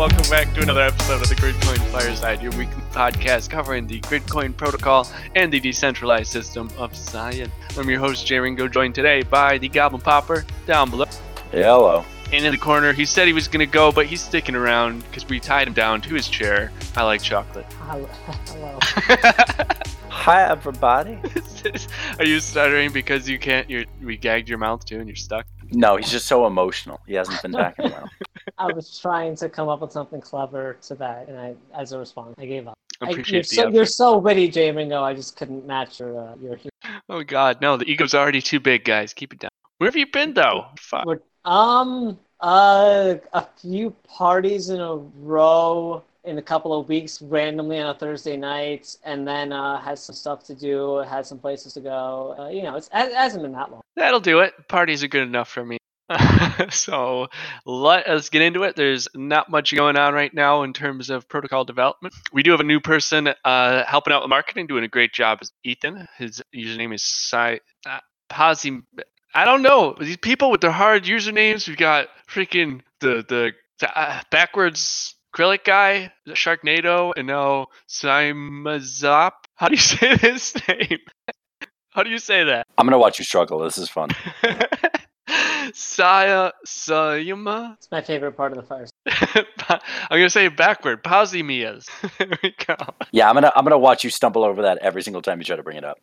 welcome back to another episode of the Gridcoin Fireside, your weekly podcast covering the Gridcoin protocol and the decentralized system of Zion. I'm your host, Jay Ringo, joined today by the Goblin Popper down below. Hello. And in the corner, he said he was going to go, but he's sticking around because we tied him down to his chair. I like chocolate. Hello. Hello. Hi, everybody. Are you stuttering because you can't? You we gagged your mouth too, and you're stuck. No, he's just so emotional. He hasn't been back in a while. I was trying to come up with something clever to that, and I, as a response, I gave up. I I- you're, the so, effort. you're so witty, Jay Ringo. I just couldn't match your uh, your. Oh God, no! The ego's already too big, guys. Keep it down. Where have you been though? Fuck. Um, uh, a few parties in a row in a couple of weeks, randomly on a Thursday night, and then uh, had some stuff to do, had some places to go. Uh, you know, it hasn't been that long. That'll do it. Parties are good enough for me. so let us get into it. There's not much going on right now in terms of protocol development. We do have a new person uh, helping out with marketing, doing a great job. Is Ethan? His username is Sai uh, Posi. I don't know these people with their hard usernames. We've got freaking the the, the uh, backwards acrylic guy, the Sharknado, and now Simazop. How do you say his name? How do you say that? I'm gonna watch you struggle. This is fun. Saya Sayama. It's my favorite part of the fire. I'm gonna say it backward. Pausimias. there we go. Yeah, I'm gonna I'm gonna watch you stumble over that every single time you try to bring it up.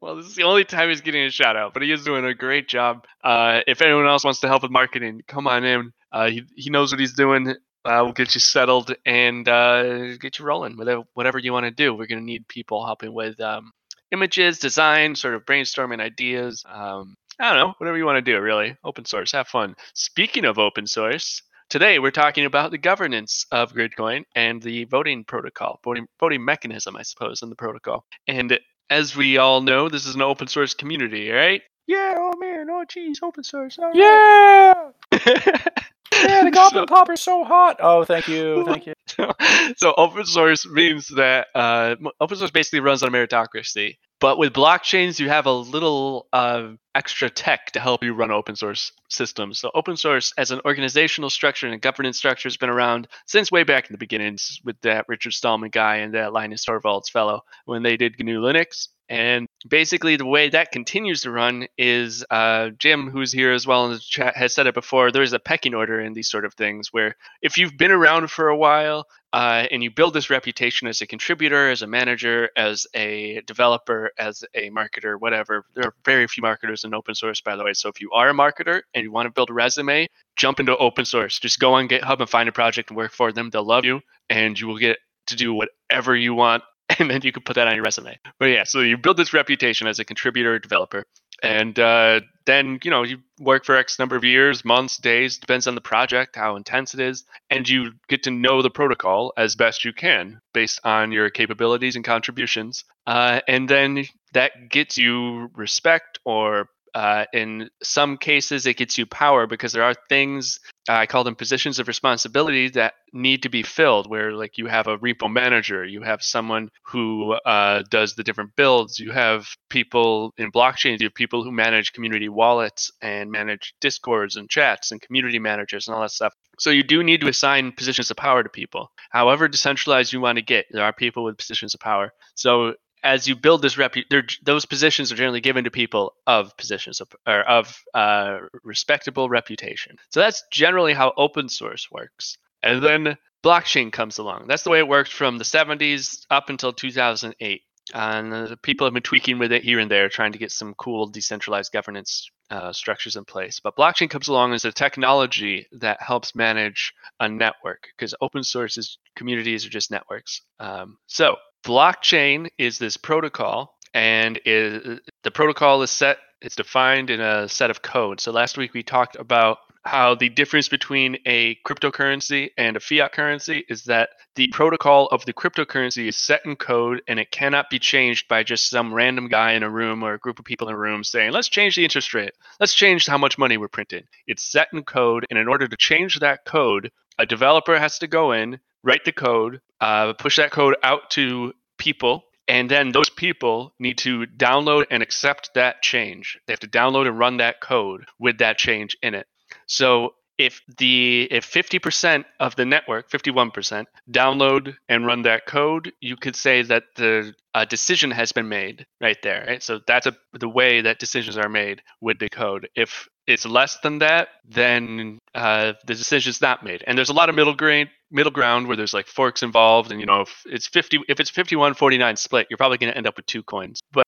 well, this is the only time he's getting a shout out, but he is doing a great job. Uh, if anyone else wants to help with marketing, come on in. Uh, he he knows what he's doing. Uh, we'll get you settled and uh, get you rolling with whatever you want to do. We're gonna need people helping with um, images, design, sort of brainstorming ideas. Um, I don't know, whatever you want to do, really. Open source, have fun. Speaking of open source, today we're talking about the governance of Gridcoin and the voting protocol, voting, voting mechanism, I suppose, in the protocol. And as we all know, this is an open source community, right? Yeah, oh man, oh geez, open source. right. Yeah, yeah, the Goblin So- Popper's so hot. Oh, thank you, thank you. so, so open source means that uh, open source basically runs on meritocracy. But with blockchains, you have a little uh, extra tech to help you run open source systems. So open source as an organizational structure and governance structure has been around since way back in the beginnings with that Richard Stallman guy and that Linus Torvalds fellow when they did GNU Linux. And basically, the way that continues to run is uh, Jim, who's here as well in the chat, has said it before. There is a pecking order in these sort of things where if you've been around for a while uh, and you build this reputation as a contributor, as a manager, as a developer, as a marketer, whatever, there are very few marketers in open source, by the way. So if you are a marketer and you want to build a resume, jump into open source. Just go on GitHub and find a project and work for them. They'll love you and you will get to do whatever you want. And then you can put that on your resume. But yeah, so you build this reputation as a contributor, developer and uh, then you know you work for x number of years months days depends on the project how intense it is and you get to know the protocol as best you can based on your capabilities and contributions. Uh, and then that gets you respect or uh, in some cases it gets you power because there are things uh, i call them positions of responsibility that need to be filled where like you have a repo manager you have someone who uh, does the different builds you have people in blockchains you have people who manage community wallets and manage discords and chats and community managers and all that stuff. So you do need to assign positions of power to people. However decentralized you want to get there are people with positions of power. So as you build this rep, those positions are generally given to people of positions of, or of uh, respectable reputation. So that's generally how open source works. And then blockchain comes along. That's the way it worked from the 70s up until 2008. And people have been tweaking with it here and there, trying to get some cool decentralized governance uh, structures in place. But blockchain comes along as a technology that helps manage a network because open source is communities are just networks. Um, so blockchain is this protocol, and the protocol is set. It's defined in a set of code. So last week we talked about how the difference between a cryptocurrency and a fiat currency is that the protocol of the cryptocurrency is set in code and it cannot be changed by just some random guy in a room or a group of people in a room saying, let's change the interest rate. Let's change how much money we're printing. It's set in code. And in order to change that code, a developer has to go in, write the code, uh, push that code out to people. And then those people need to download and accept that change. They have to download and run that code with that change in it. So if the if 50% of the network, 51%, download and run that code, you could say that the decision has been made right there. Right? So that's a, the way that decisions are made with the code. If it's less than that, then uh, the decision is not made. And there's a lot of middle grade, middle ground where there's like forks involved. And you know, if it's 50, if it's 51, 49 split, you're probably going to end up with two coins. But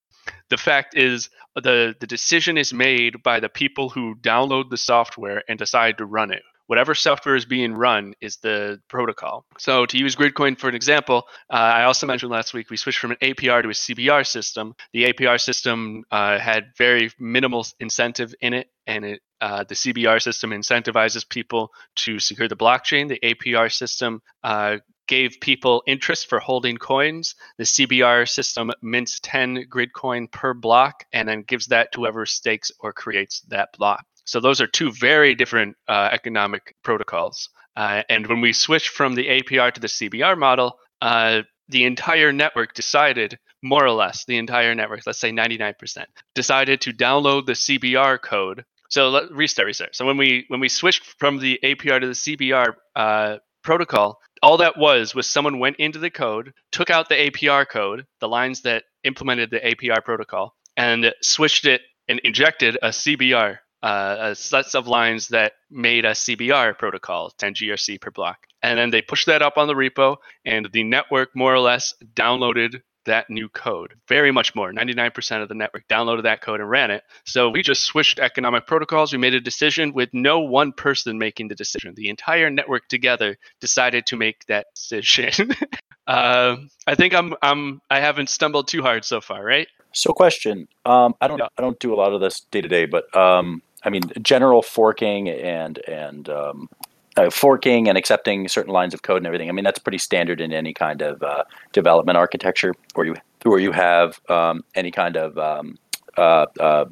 the fact is, the the decision is made by the people who download the software and decide to run it whatever software is being run is the protocol. So to use Gridcoin for an example, uh, I also mentioned last week we switched from an APR to a CBR system. The APR system uh, had very minimal incentive in it, and it uh, the CBR system incentivizes people to secure the blockchain. The APR system uh, gave people interest for holding coins. The CBR system mints 10 Gridcoin per block and then gives that to whoever stakes or creates that block. So those are two very different uh, economic protocols. Uh, and when we switched from the APR to the CBR model, uh, the entire network decided, more or less, the entire network, let's say 99%, decided to download the CBR code. So let restart, restart. So when we when we switched from the APR to the CBR uh, protocol, all that was was someone went into the code, took out the APR code, the lines that implemented the APR protocol, and switched it and injected a CBR uh, a sets of lines that made a CBR protocol, 10 GRC per block. And then they pushed that up on the repo, and the network more or less downloaded that new code. Very much more. 99% of the network downloaded that code and ran it. So we just switched economic protocols. We made a decision with no one person making the decision. The entire network together decided to make that decision. uh, I think I'm I'm I haven't stumbled too hard so far, right? So, question. Um, I don't. I don't do a lot of this day to day, but um, I mean, general forking and and um, uh, forking and accepting certain lines of code and everything. I mean, that's pretty standard in any kind of uh, development architecture, where you where you have um, any kind of um, uh, uh,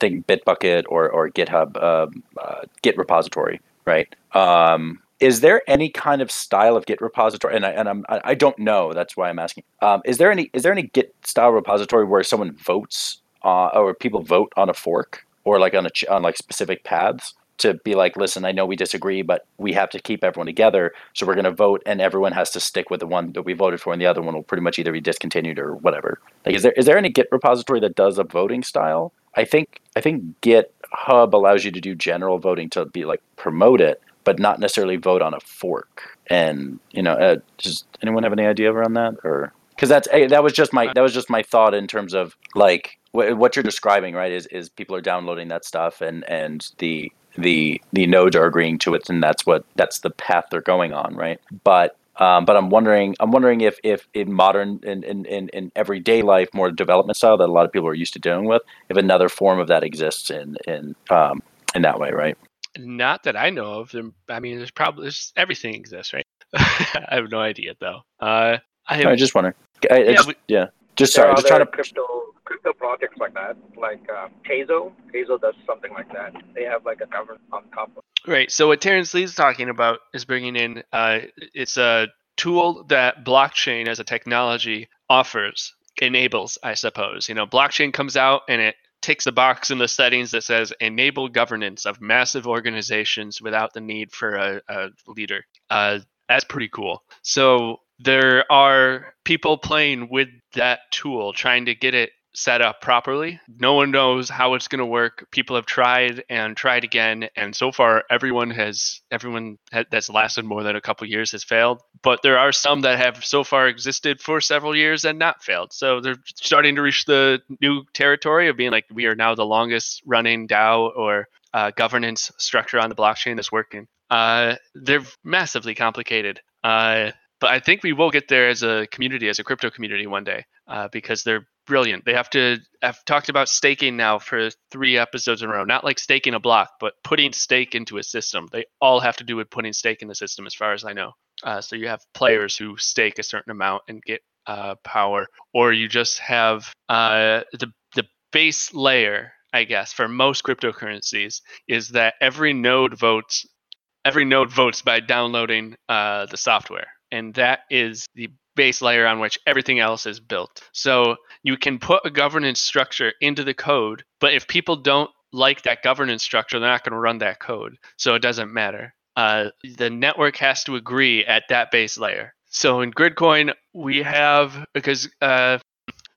think Bitbucket or or GitHub um, uh, Git repository, right? Um, is there any kind of style of Git repository? And I and I'm I don't know. That's why I'm asking. Um, is there any is there any Git style repository where someone votes uh, or people vote on a fork? or like on a on like specific paths to be like, listen, I know we disagree, but we have to keep everyone together. So we're going to vote, and everyone has to stick with the one that we voted for, and the other one will pretty much either be discontinued or whatever. Like, is there is there any Git repository that does a voting style? I think I think GitHub allows you to do general voting to be like promote it, but not necessarily vote on a fork. And you know, uh, does anyone have any idea around that, or because that's that was just my that was just my thought in terms of like what you're describing, right? Is is people are downloading that stuff and and the the the nodes are agreeing to it, and that's what that's the path they're going on, right? But um, but I'm wondering, I'm wondering if, if in modern, in, in, in everyday life, more development style that a lot of people are used to dealing with, if another form of that exists in in um, in that way, right? Not that I know of. I mean, there's probably there's, everything exists, right? I have no idea though. Uh, I, I just wondering. I, I yeah, just, we, yeah, just sorry, just trying to crypto crypto projects like that, like uh, Tezos. Tezos does something like that. They have like a governance on top of. Right. So what Terrence Lee's talking about is bringing in. Uh, it's a tool that blockchain as a technology offers, enables, I suppose. You know, blockchain comes out and it ticks a box in the settings that says enable governance of massive organizations without the need for a, a leader. Uh, that's pretty cool. So there are people playing with that tool, trying to get it set up properly. No one knows how it's going to work. People have tried and tried again, and so far, everyone has everyone that's lasted more than a couple years has failed. But there are some that have so far existed for several years and not failed. So they're starting to reach the new territory of being like we are now the longest running DAO or uh, governance structure on the blockchain that's working. Uh, they're massively complicated. Uh, but I think we will get there as a community, as a crypto community one day, uh, because they're brilliant. They have to. I've talked about staking now for three episodes in a row. Not like staking a block, but putting stake into a system. They all have to do with putting stake in the system, as far as I know. Uh, so you have players who stake a certain amount and get uh, power, or you just have uh, the the base layer. I guess for most cryptocurrencies is that every node votes. Every node votes by downloading uh, the software and that is the base layer on which everything else is built. So you can put a governance structure into the code, but if people don't like that governance structure, they're not going to run that code. So it doesn't matter. Uh, the network has to agree at that base layer. So in Gridcoin, we have because uh,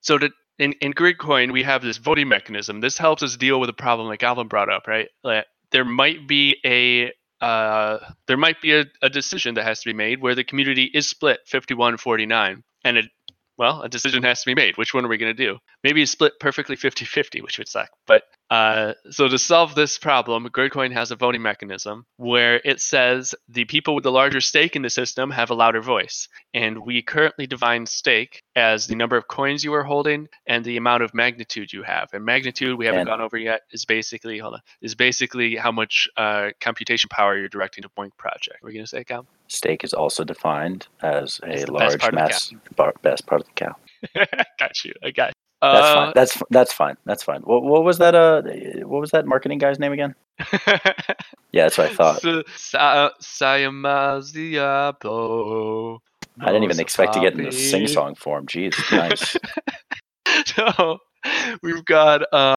so to, in in Gridcoin we have this voting mechanism. This helps us deal with a problem like Alvin brought up, right? Like, there might be a uh, there might be a, a decision that has to be made where the community is split 51-49 and it well, a decision has to be made. Which one are we going to do? Maybe split perfectly 50 50, which would suck. But uh, so to solve this problem, Gridcoin has a voting mechanism where it says the people with the larger stake in the system have a louder voice. And we currently define stake as the number of coins you are holding and the amount of magnitude you have. And magnitude we haven't And- gone over yet is basically hold on is basically how much uh, computation power you're directing to BOINC project. We're going to say, Cal? Stake is also defined as a large part of the mass, bar, best part of the cow. got you. I got you. That's Uh, fine. That's that's fine. That's fine. What, what was that? Uh, what was that marketing guy's name again? Yeah, that's what I thought. Sa- Sa- Sayamaziapo. I didn't even expect to get in the sing song form. Jeez, nice. so we've got uh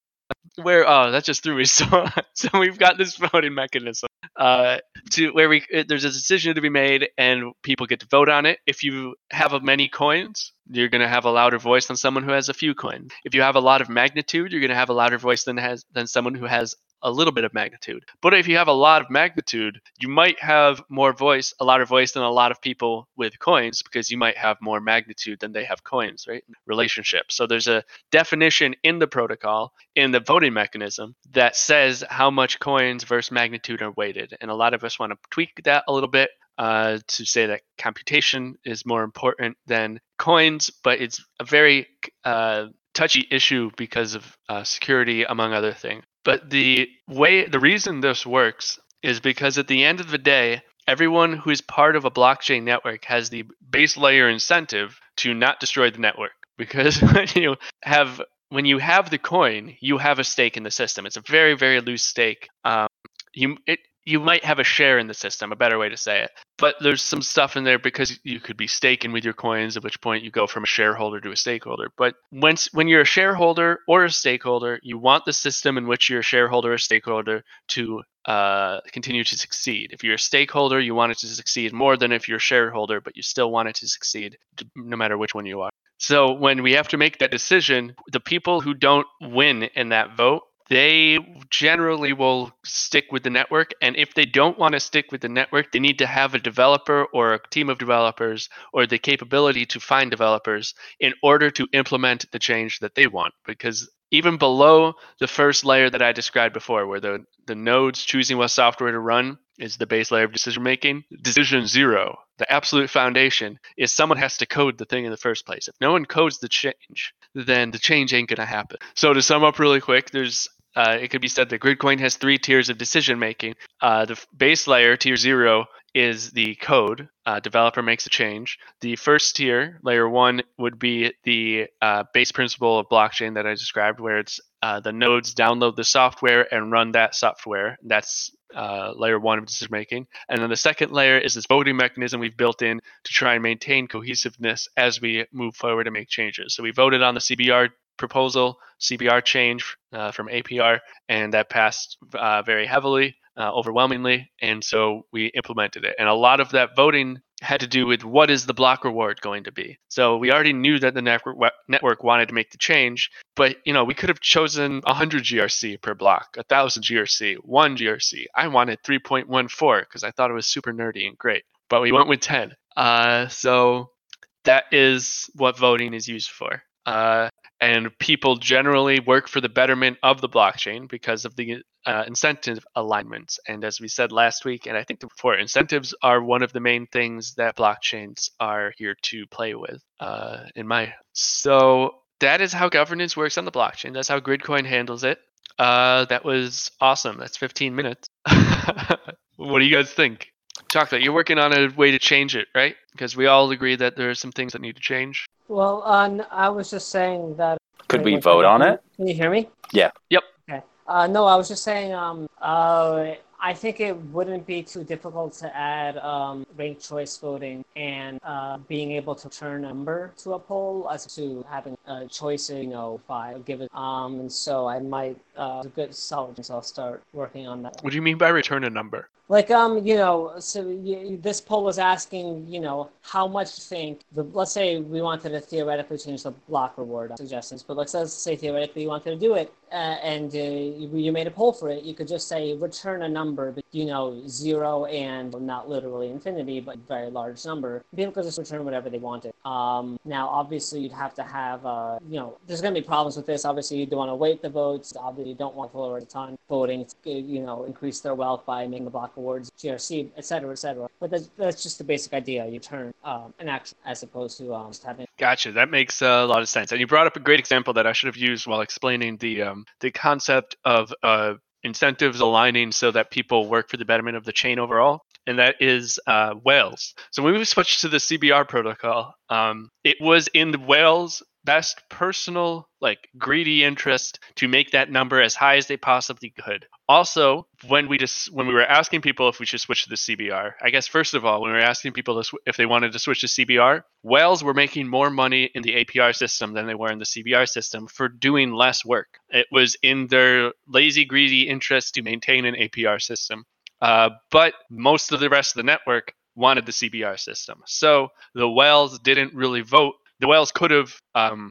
where oh that just threw me. So so we've got this voting mechanism uh to where we there's a decision to be made and people get to vote on it. If you have many coins you're going to have a louder voice than someone who has a few coins. If you have a lot of magnitude you're going to have a louder voice than has than someone who has a little bit of magnitude. But if you have a lot of magnitude, you might have more voice, a louder voice than a lot of people with coins because you might have more magnitude than they have coins, right? Relationship. So there's a definition in the protocol, in the voting mechanism, that says how much coins versus magnitude are weighted. And a lot of us want to tweak that a little bit uh, to say that computation is more important than coins, but it's a very uh, touchy issue because of uh, security, among other things. But the way, the reason this works is because at the end of the day, everyone who is part of a blockchain network has the base layer incentive to not destroy the network. Because when you have when you have the coin, you have a stake in the system. It's a very very loose stake. Um, you it you might have a share in the system, a better way to say it. But there's some stuff in there because you could be staking with your coins, at which point you go from a shareholder to a stakeholder. But once when you're a shareholder or a stakeholder, you want the system in which you're a shareholder or stakeholder to uh, continue to succeed. If you're a stakeholder, you want it to succeed more than if you're a shareholder, but you still want it to succeed, no matter which one you are. So when we have to make that decision, the people who don't win in that vote, they generally will stick with the network. And if they don't want to stick with the network, they need to have a developer or a team of developers or the capability to find developers in order to implement the change that they want. Because even below the first layer that I described before, where the, the nodes choosing what software to run is the base layer of decision making, decision zero, the absolute foundation, is someone has to code the thing in the first place. If no one codes the change, then the change ain't going to happen. So to sum up really quick, there's uh, it could be said that Gridcoin has three tiers of decision making. Uh, the base layer, tier zero, is the code. Uh, developer makes a change. The first tier, layer one, would be the uh, base principle of blockchain that I described, where it's uh, the nodes download the software and run that software. That's uh, layer one of decision making. And then the second layer is this voting mechanism we've built in to try and maintain cohesiveness as we move forward and make changes. So we voted on the CBR proposal, CBR change uh, from APR, and that passed uh, very heavily, uh, overwhelmingly. And so we implemented it. And a lot of that voting had to do with what is the block reward going to be. So we already knew that the network network wanted to make the change, but you know we could have chosen 100 GRC per block, 1000 GRC, one GRC. I wanted 3.14 because I thought it was super nerdy and great, but we went with 10. Uh, so that is what voting is used for. Uh, and people generally work for the betterment of the blockchain because of the uh, incentive alignments. And as we said last week, and I think before, incentives are one of the main things that blockchains are here to play with. Uh, in my so that is how governance works on the blockchain. That's how Gridcoin handles it. Uh, that was awesome. That's 15 minutes. what do you guys think? Chocolate, you're working on a way to change it, right? Because we all agree that there are some things that need to change. Well, uh, n- I was just saying that. Could we vote second. on it? Can you hear me? Yeah. Yep. Okay. Uh, no, I was just saying. Um. Uh, I think it wouldn't be too difficult to add um, ranked choice voting and uh, being able to turn a number to a poll as to having a choice, you know, five given. Um, and so I might uh, a good solid, so I'll start working on that. What do you mean by return a number? Like um, you know, so this poll was asking, you know, how much you think the let's say we wanted to theoretically change the block reward suggestions, but let's, let's say theoretically you wanted to do it, uh, and uh, you, you made a poll for it. You could just say return a number, but you know, zero and not literally infinity, but very large number. People could just return whatever they wanted. Um, now, obviously, you'd have to have, uh, you know, there's going to be problems with this. Obviously, you don't want to wait the votes. Obviously, you don't want to over the time voting to, you know, increase their wealth by making the block awards, GRC, et cetera, et cetera. But that's, that's just the basic idea. You turn um, an action as opposed to um, just having. Gotcha. That makes a lot of sense. And you brought up a great example that I should have used while explaining the um, the concept of uh, incentives aligning so that people work for the betterment of the chain overall, and that is uh, whales. So when we switched to the CBR protocol, um, it was in the whales best personal like greedy interest to make that number as high as they possibly could. Also when we just when we were asking people if we should switch to the cbr i guess first of all when we were asking people sw- if they wanted to switch to cbr whales were making more money in the apr system than they were in the cbr system for doing less work. It was in their lazy greedy interest to maintain an apr system. Uh, but most of the rest of the network wanted the CBR system. So the whales didn't really vote the whales could have um,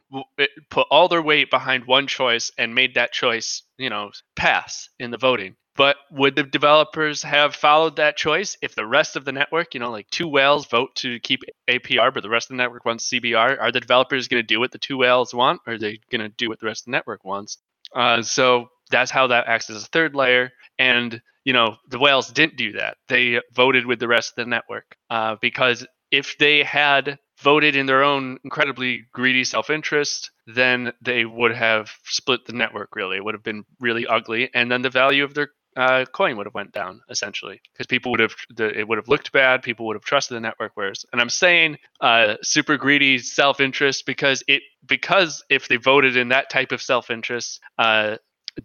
put all their weight behind one choice and made that choice, you know, pass in the voting. But would the developers have followed that choice if the rest of the network, you know, like two whales vote to keep APR, but the rest of the network wants CBR? Are the developers going to do what the two whales want, or are they going to do what the rest of the network wants? Uh, so that's how that acts as a third layer. And you know, the whales didn't do that. They voted with the rest of the network uh, because if they had voted in their own incredibly greedy self-interest, then they would have split the network. Really, it would have been really ugly, and then the value of their uh, coin would have went down essentially because people would have the, it would have looked bad. People would have trusted the network. Whereas, and I'm saying uh, super greedy self-interest because it because if they voted in that type of self-interest, uh,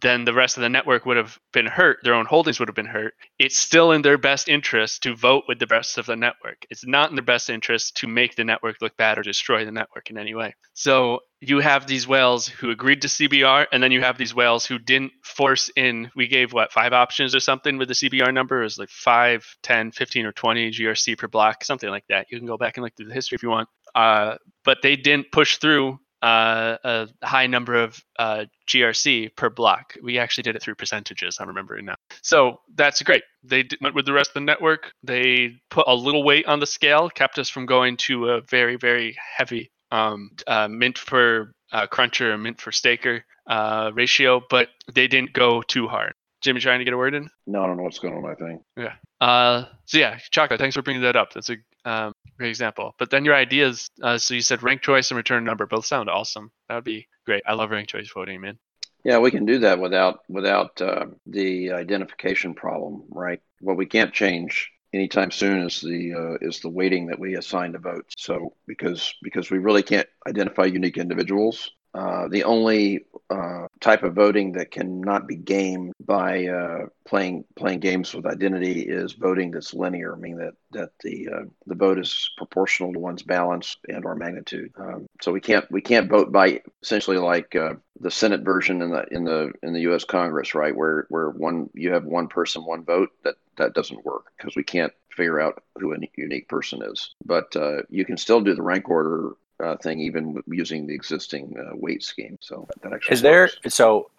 then the rest of the network would have been hurt. Their own holdings would have been hurt. It's still in their best interest to vote with the rest of the network. It's not in their best interest to make the network look bad or destroy the network in any way. So you have these whales who agreed to CBR, and then you have these whales who didn't force in. We gave what five options or something with the CBR number. It was like 5, 10, 15, or 20 GRC per block, something like that. You can go back and look through the history if you want. Uh, but they didn't push through uh, a high number of uh, GRC per block. We actually did it through percentages. I'm remembering now. So that's great. They went with the rest of the network. They put a little weight on the scale, kept us from going to a very very heavy um, uh, mint for uh, cruncher, mint for staker uh, ratio, but they didn't go too hard. Jimmy trying to get a word in? No, I don't know what's going on I think. Yeah. Uh, so yeah, Chaka, thanks for bringing that up. That's a um, great example. But then your ideas, uh, so you said rank choice and return number both sound awesome. That would be great. I love rank choice voting, man. Yeah, we can do that without without uh, the identification problem, right? What we can't change anytime soon is the uh, is the weighting that we assign to votes. So because because we really can't identify unique individuals, uh, the only uh, type of voting that cannot be gamed by uh, playing playing games with identity is voting that's linear, meaning that that the uh, the vote is proportional to one's balance and or magnitude. Um, so we can't we can't vote by essentially like uh, the Senate version in the in the in the U.S. Congress, right, where where one you have one person one vote. That that doesn't work because we can't figure out who a unique person is. But you can still do the rank order uh, thing, even using the existing uh, weight scheme. So that actually is there. So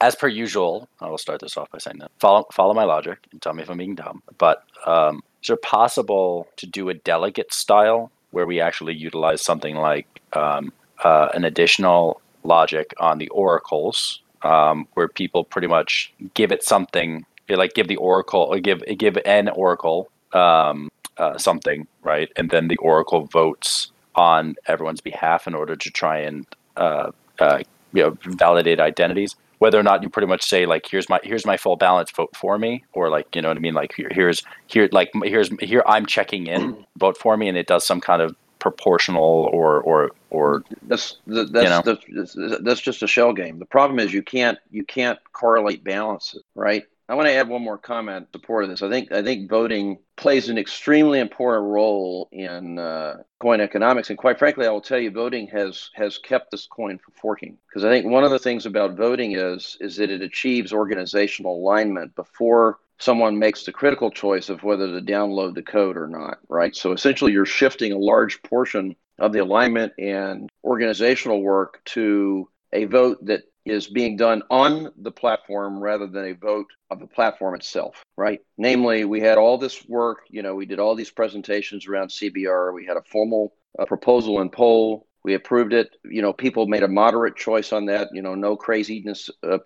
as per usual, I will start this off by saying that follow follow my logic and tell me if I'm being dumb. But um, is it possible to do a delegate style where we actually utilize something like um, uh, an additional logic on the oracles, um, where people pretty much give it something, like give the oracle or give give an oracle um, uh, something, right, and then the oracle votes on everyone's behalf in order to try and uh, uh, you know validate identities. Whether or not you pretty much say like here's my here's my full balance vote for me, or like you know what I mean like here, here's here like here's here I'm checking in vote for me, and it does some kind of proportional or or or that's that's you know. that's, that's just a shell game. The problem is you can't you can't correlate balances, right? I want to add one more comment in support of this. I think I think voting plays an extremely important role in uh, coin economics, and quite frankly, I will tell you, voting has has kept this coin from forking. Because I think one of the things about voting is is that it achieves organizational alignment before someone makes the critical choice of whether to download the code or not, right? So essentially, you're shifting a large portion of the alignment and organizational work to a vote that is being done on the platform rather than a vote of the platform itself, right? Namely, we had all this work, you know, we did all these presentations around CBR, we had a formal uh, proposal and poll, we approved it. You know, people made a moderate choice on that. You know, no craziness uh,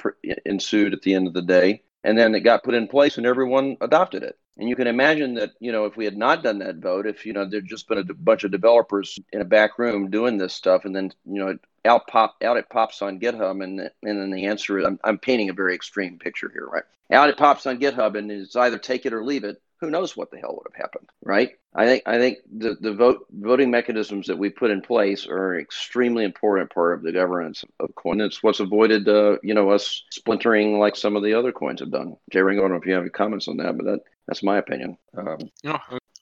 ensued at the end of the day and then it got put in place and everyone adopted it and you can imagine that you know if we had not done that vote if you know there'd just been a bunch of developers in a back room doing this stuff and then you know out pop out it pops on github and and then the answer is I'm, I'm painting a very extreme picture here right out it pops on github and it's either take it or leave it who knows what the hell would have happened, right? I think I think the, the vote voting mechanisms that we put in place are an extremely important part of the governance of coin. It's what's avoided, uh, you know, us splintering like some of the other coins have done. Jay Ringo, I don't know if you have any comments on that, but that that's my opinion. Um, no,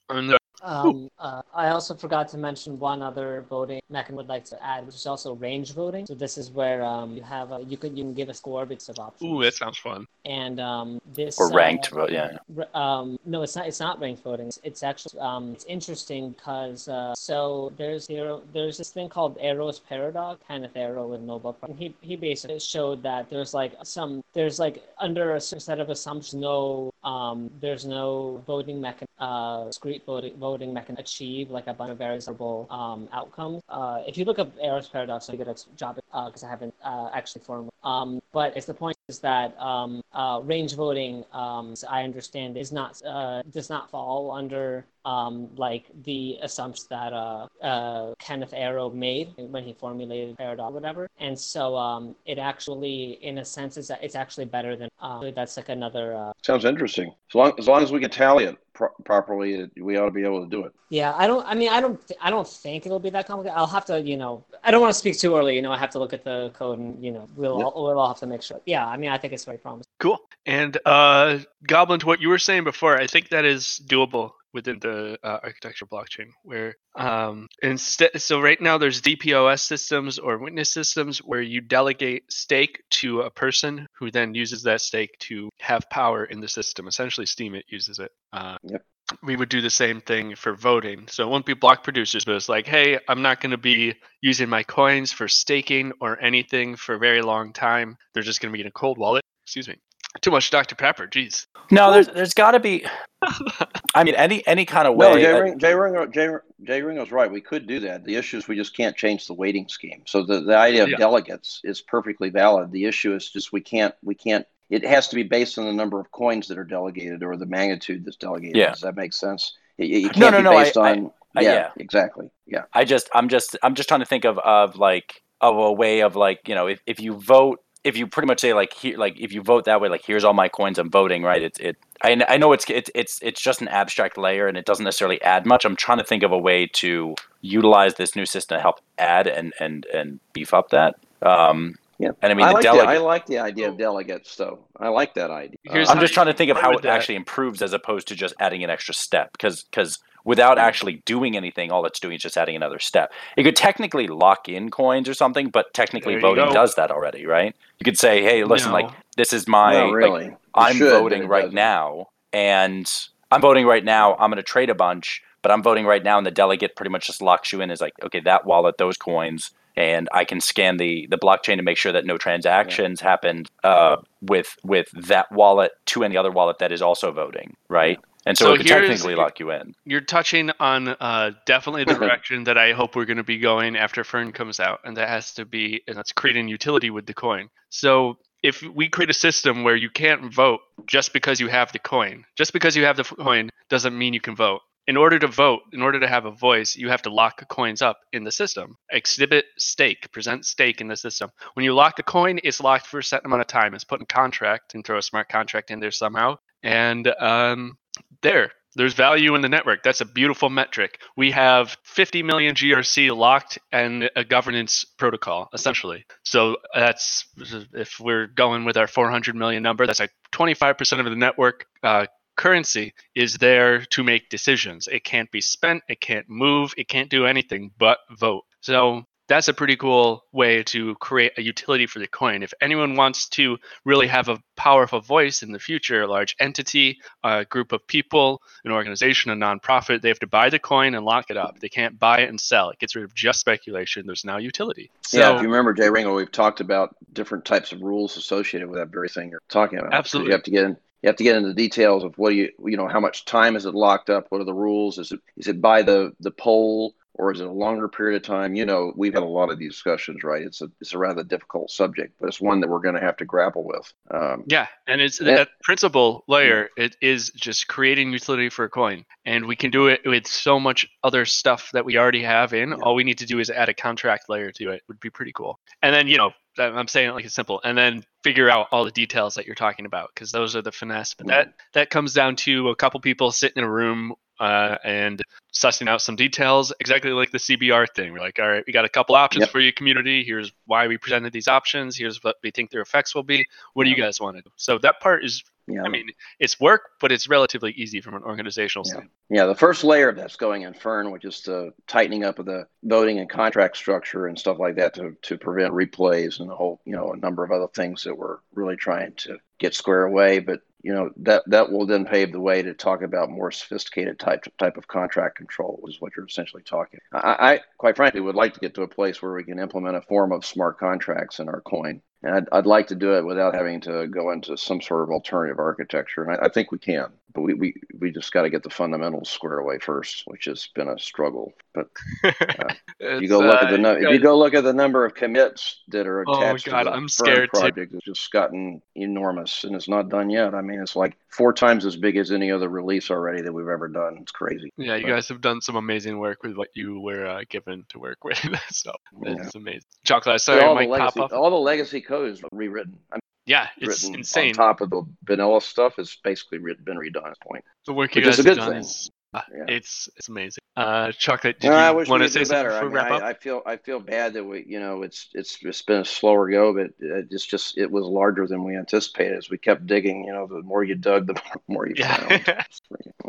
and um, uh, I also forgot to mention one other voting mechanism would like to add, which is also range voting. So this is where um, you have a, you can you can give a score because of options. Ooh, that sounds fun. And um, this or ranked uh, vote, yeah. Um, no, it's not. It's not ranked voting. It's, it's actually um, it's interesting because uh, so there's there, there's this thing called Arrow's paradox, Kenneth Arrow with Nobel Prize. He he basically showed that there's like some there's like under a certain set of assumptions, no um, there's no voting mechanism, uh, discrete voting voting mechanism achieve like a bunch of variable um, outcomes. Uh, if you look up Arrow's paradox, I get a job because uh, I haven't uh, actually formed. Um, but it's the point is that um, uh, range voting, um, I understand, is not uh, does not fall under um, like the assumptions that uh, Kenneth Arrow made when he formulated paradox or whatever. And so um, it actually, in a sense, is it's actually better than that's like another. Sounds interesting. As long as long as we can tally it pro- properly, we ought to be able to do it. Yeah, I don't. I mean, I don't. Th- I don't think it'll be that complicated. I'll have to, you know, I don't want to speak too early. You know, I have to look at the code, and you know, we'll yep. all, we'll all have to make sure. Yeah, I mean, I think it's very promising. Cool. And uh, Goblin, to what you were saying before, I think that is doable within the uh, architecture blockchain where um, instead so right now there's dpos systems or witness systems where you delegate stake to a person who then uses that stake to have power in the system. Essentially Steemit uses it. Uh, yep. we would do the same thing for voting. So it won't be block producers but it's like hey i'm not going to be using my coins for staking or anything for a very long time. They're just going to be in a cold wallet. Excuse me too much Dr. Pepper. Jeez. No, there's there's got to be. I mean, any any kind of way. Uh, no, Jay, Ring, Jay, Ringo, Jay, Jay Ringo's right. We could do that. The issue is we just can't change the weighting scheme. So the, the idea of yeah. delegates is perfectly valid. The issue is just we can't we can't. It has to be based on the number of coins that are delegated or the magnitude that's delegated. Yeah. Does that make sense? It, it can't no, no, be no, based I, on. I, yeah, yeah, exactly. Yeah. I just I'm just I'm just trying to think of of like of a way of like you know if, if you vote if you pretty much say like here like if you vote that way like here's all my coins i'm voting right it's it I, I know it's it's it's it's just an abstract layer and it doesn't necessarily add much i'm trying to think of a way to utilize this new system to help add and and and beef up that um yeah, and I mean, I the like, delegate, the, I like the idea of delegates, though. I like that idea. Here's Uh, I'm just trying to think of how it that. actually improves as opposed to just adding an extra step. Because because without actually doing anything, all it's doing is just adding another step. It could technically lock in coins or something, but technically There voting go. does that already, right? You could say, hey, listen, No. like this is my not like, really. It I'm should, voting right doesn't. now, and I'm voting right now. I'm going to trade a bunch, but I'm voting right now, and the delegate pretty much just locks you in. Is like, okay, that wallet, those coins, and I can scan the the blockchain to make sure that no transactions happened uh, with with that wallet to any other wallet that is also voting, right? And so, So it could technically lock you in. You're touching on uh, definitely the direction that I hope we're going to be going after Fern comes out, and that has to be, and that's creating utility with the coin. So if we create a system where you can't vote just because you have the coin, just because you have the coin doesn't mean you can vote. In order to vote, in order to have a voice, you have to lock coins up in the system. Exhibit stake, present stake in the system. When you lock a coin, it's locked for a certain amount of time. It's put in contract and throw a smart contract in there somehow. And um, there, There's value in the network. That's a beautiful metric. We have 50 million GRC locked and a governance protocol, essentially. So that's if we're going with our 400 million number, that's like 25% of the network uh, currency is there to make decisions. It can't be spent, it can't move, it can't do anything but vote. So that's a pretty cool way to create a utility for the coin. If anyone wants to really have a powerful voice in the future, a large entity, a group of people, an organization, a nonprofit, they have to buy the coin and lock it up. They can't buy it and sell. It gets rid of just speculation. There's now utility. So, yeah, if you remember, Jay Ringo, we've talked about different types of rules associated with that very thing you're talking about. Absolutely. You have to get in you have to get into the details of what do you you know how much time is it locked up what are the rules is it is it by the the poll or is it a longer period of time? You know, we've had a lot of these discussions, right? It's a it's a rather difficult subject, but it's one that we're going to have to grapple with. Um, yeah, and it's and, that principal layer. It is just creating utility for a coin, and we can do it with so much other stuff that we already have in. Yeah. All we need to do is add a contract layer to it. Would be pretty cool. And then you know, I'm saying it like it's simple, and then figure out all the details that you're talking about because those are the finesse. But that that comes down to a couple people sitting in a room uh, and sussing out some details, exactly like the CBR thing. We're like, all right, we got a couple options yep. for your community. Here's why we presented these options. Here's what we think their effects will be. What do you guys want to do? So that part is, yeah. I mean, it's work, but it's relatively easy from an organizational yeah. standpoint. Yeah, the first layer that's going in Fern, which is the tightening up of the voting and contract structure and stuff like that to, to prevent replays and a whole, you know, a number of other things that we're really trying to get square away. But you know that that will then pave the way to talk about more sophisticated type type of contract control, is what you're essentially talking. I, I quite frankly would like to get to a place where we can implement a form of smart contracts in our coin and I'd, I'd like to do it without having to go into some sort of alternative architecture. And I, I think we can, but we, we, we just got to get the fundamentals squared away first, which has been a struggle. But uh, you go look uh, at the uh, if you go look at the number of commits that are oh, attached oh God, to the I'm scared project, too. it's just gotten enormous, and it's not done yet. I mean, it's like four times as big as any other release already that we've ever done. It's crazy. Yeah, you but, guys have done some amazing work with what you were uh, given to work with. so it's yeah. amazing. Chocolate, sorry, all the legacy, all the legacy code is rewritten. I mean, yeah, it's insane. On top of the vanilla stuff, it's basically been redone at this point. The work you guys have done thing. is yeah. it's it's amazing. Uh, chocolate. Did no, you I wish want to say better. I, mean, I, I, feel I feel bad that we, you know, it's it's it's been a slower go, but it's just it was larger than we anticipated. As we kept digging, you know, the more you dug, the more you yeah. found.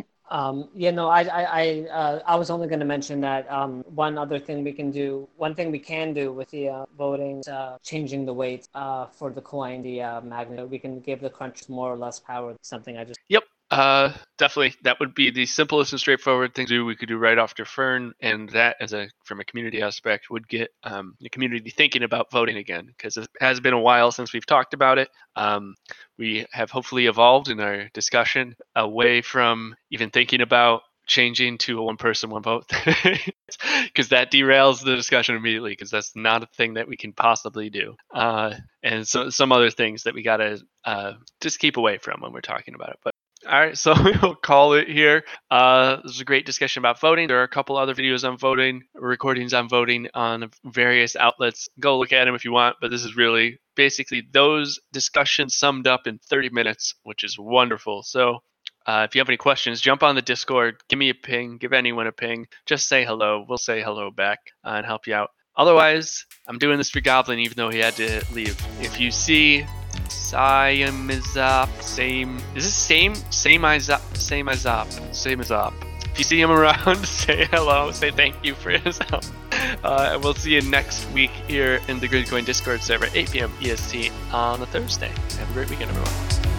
Um, yeah, no, I, I, I, uh, I was only going to mention that um, one other thing we can do, one thing we can do with the uh, voting, uh, changing the weight uh, for the coin, the uh, magnet. We can give the crunch more or less power. Something I just. Yep. Uh, definitely, that would be the simplest and straightforward thing to do. We could do right after Fern, and that, as a from a community aspect, would get um, the community thinking about voting again because it has been a while since we've talked about it. Um, we have hopefully evolved in our discussion away from even thinking about changing to a one person one vote because that derails the discussion immediately because that's not a thing that we can possibly do uh, and so some other things that we got to uh, just keep away from when we're talking about it but all right, so we'll call it here. Uh, this is a great discussion about voting. There are a couple other videos on voting, recordings on voting on various outlets. Go look at them if you want, but this is really basically those discussions summed up in 30 minutes, which is wonderful. So uh, if you have any questions, jump on the Discord, give me a ping, give anyone a ping. Just say hello. We'll say hello back uh, and help you out. Otherwise, I'm doing this for Goblin, even though he had to leave. If you see Siam is up. Same. Is this same? Same as up. Same as up. Same as. If you see him around, say hello. Say thank you for his help. Uh, and we'll see you next week here in the Gridcoin Discord server, 8 p.m. EST on a Thursday. Have a great weekend, everyone.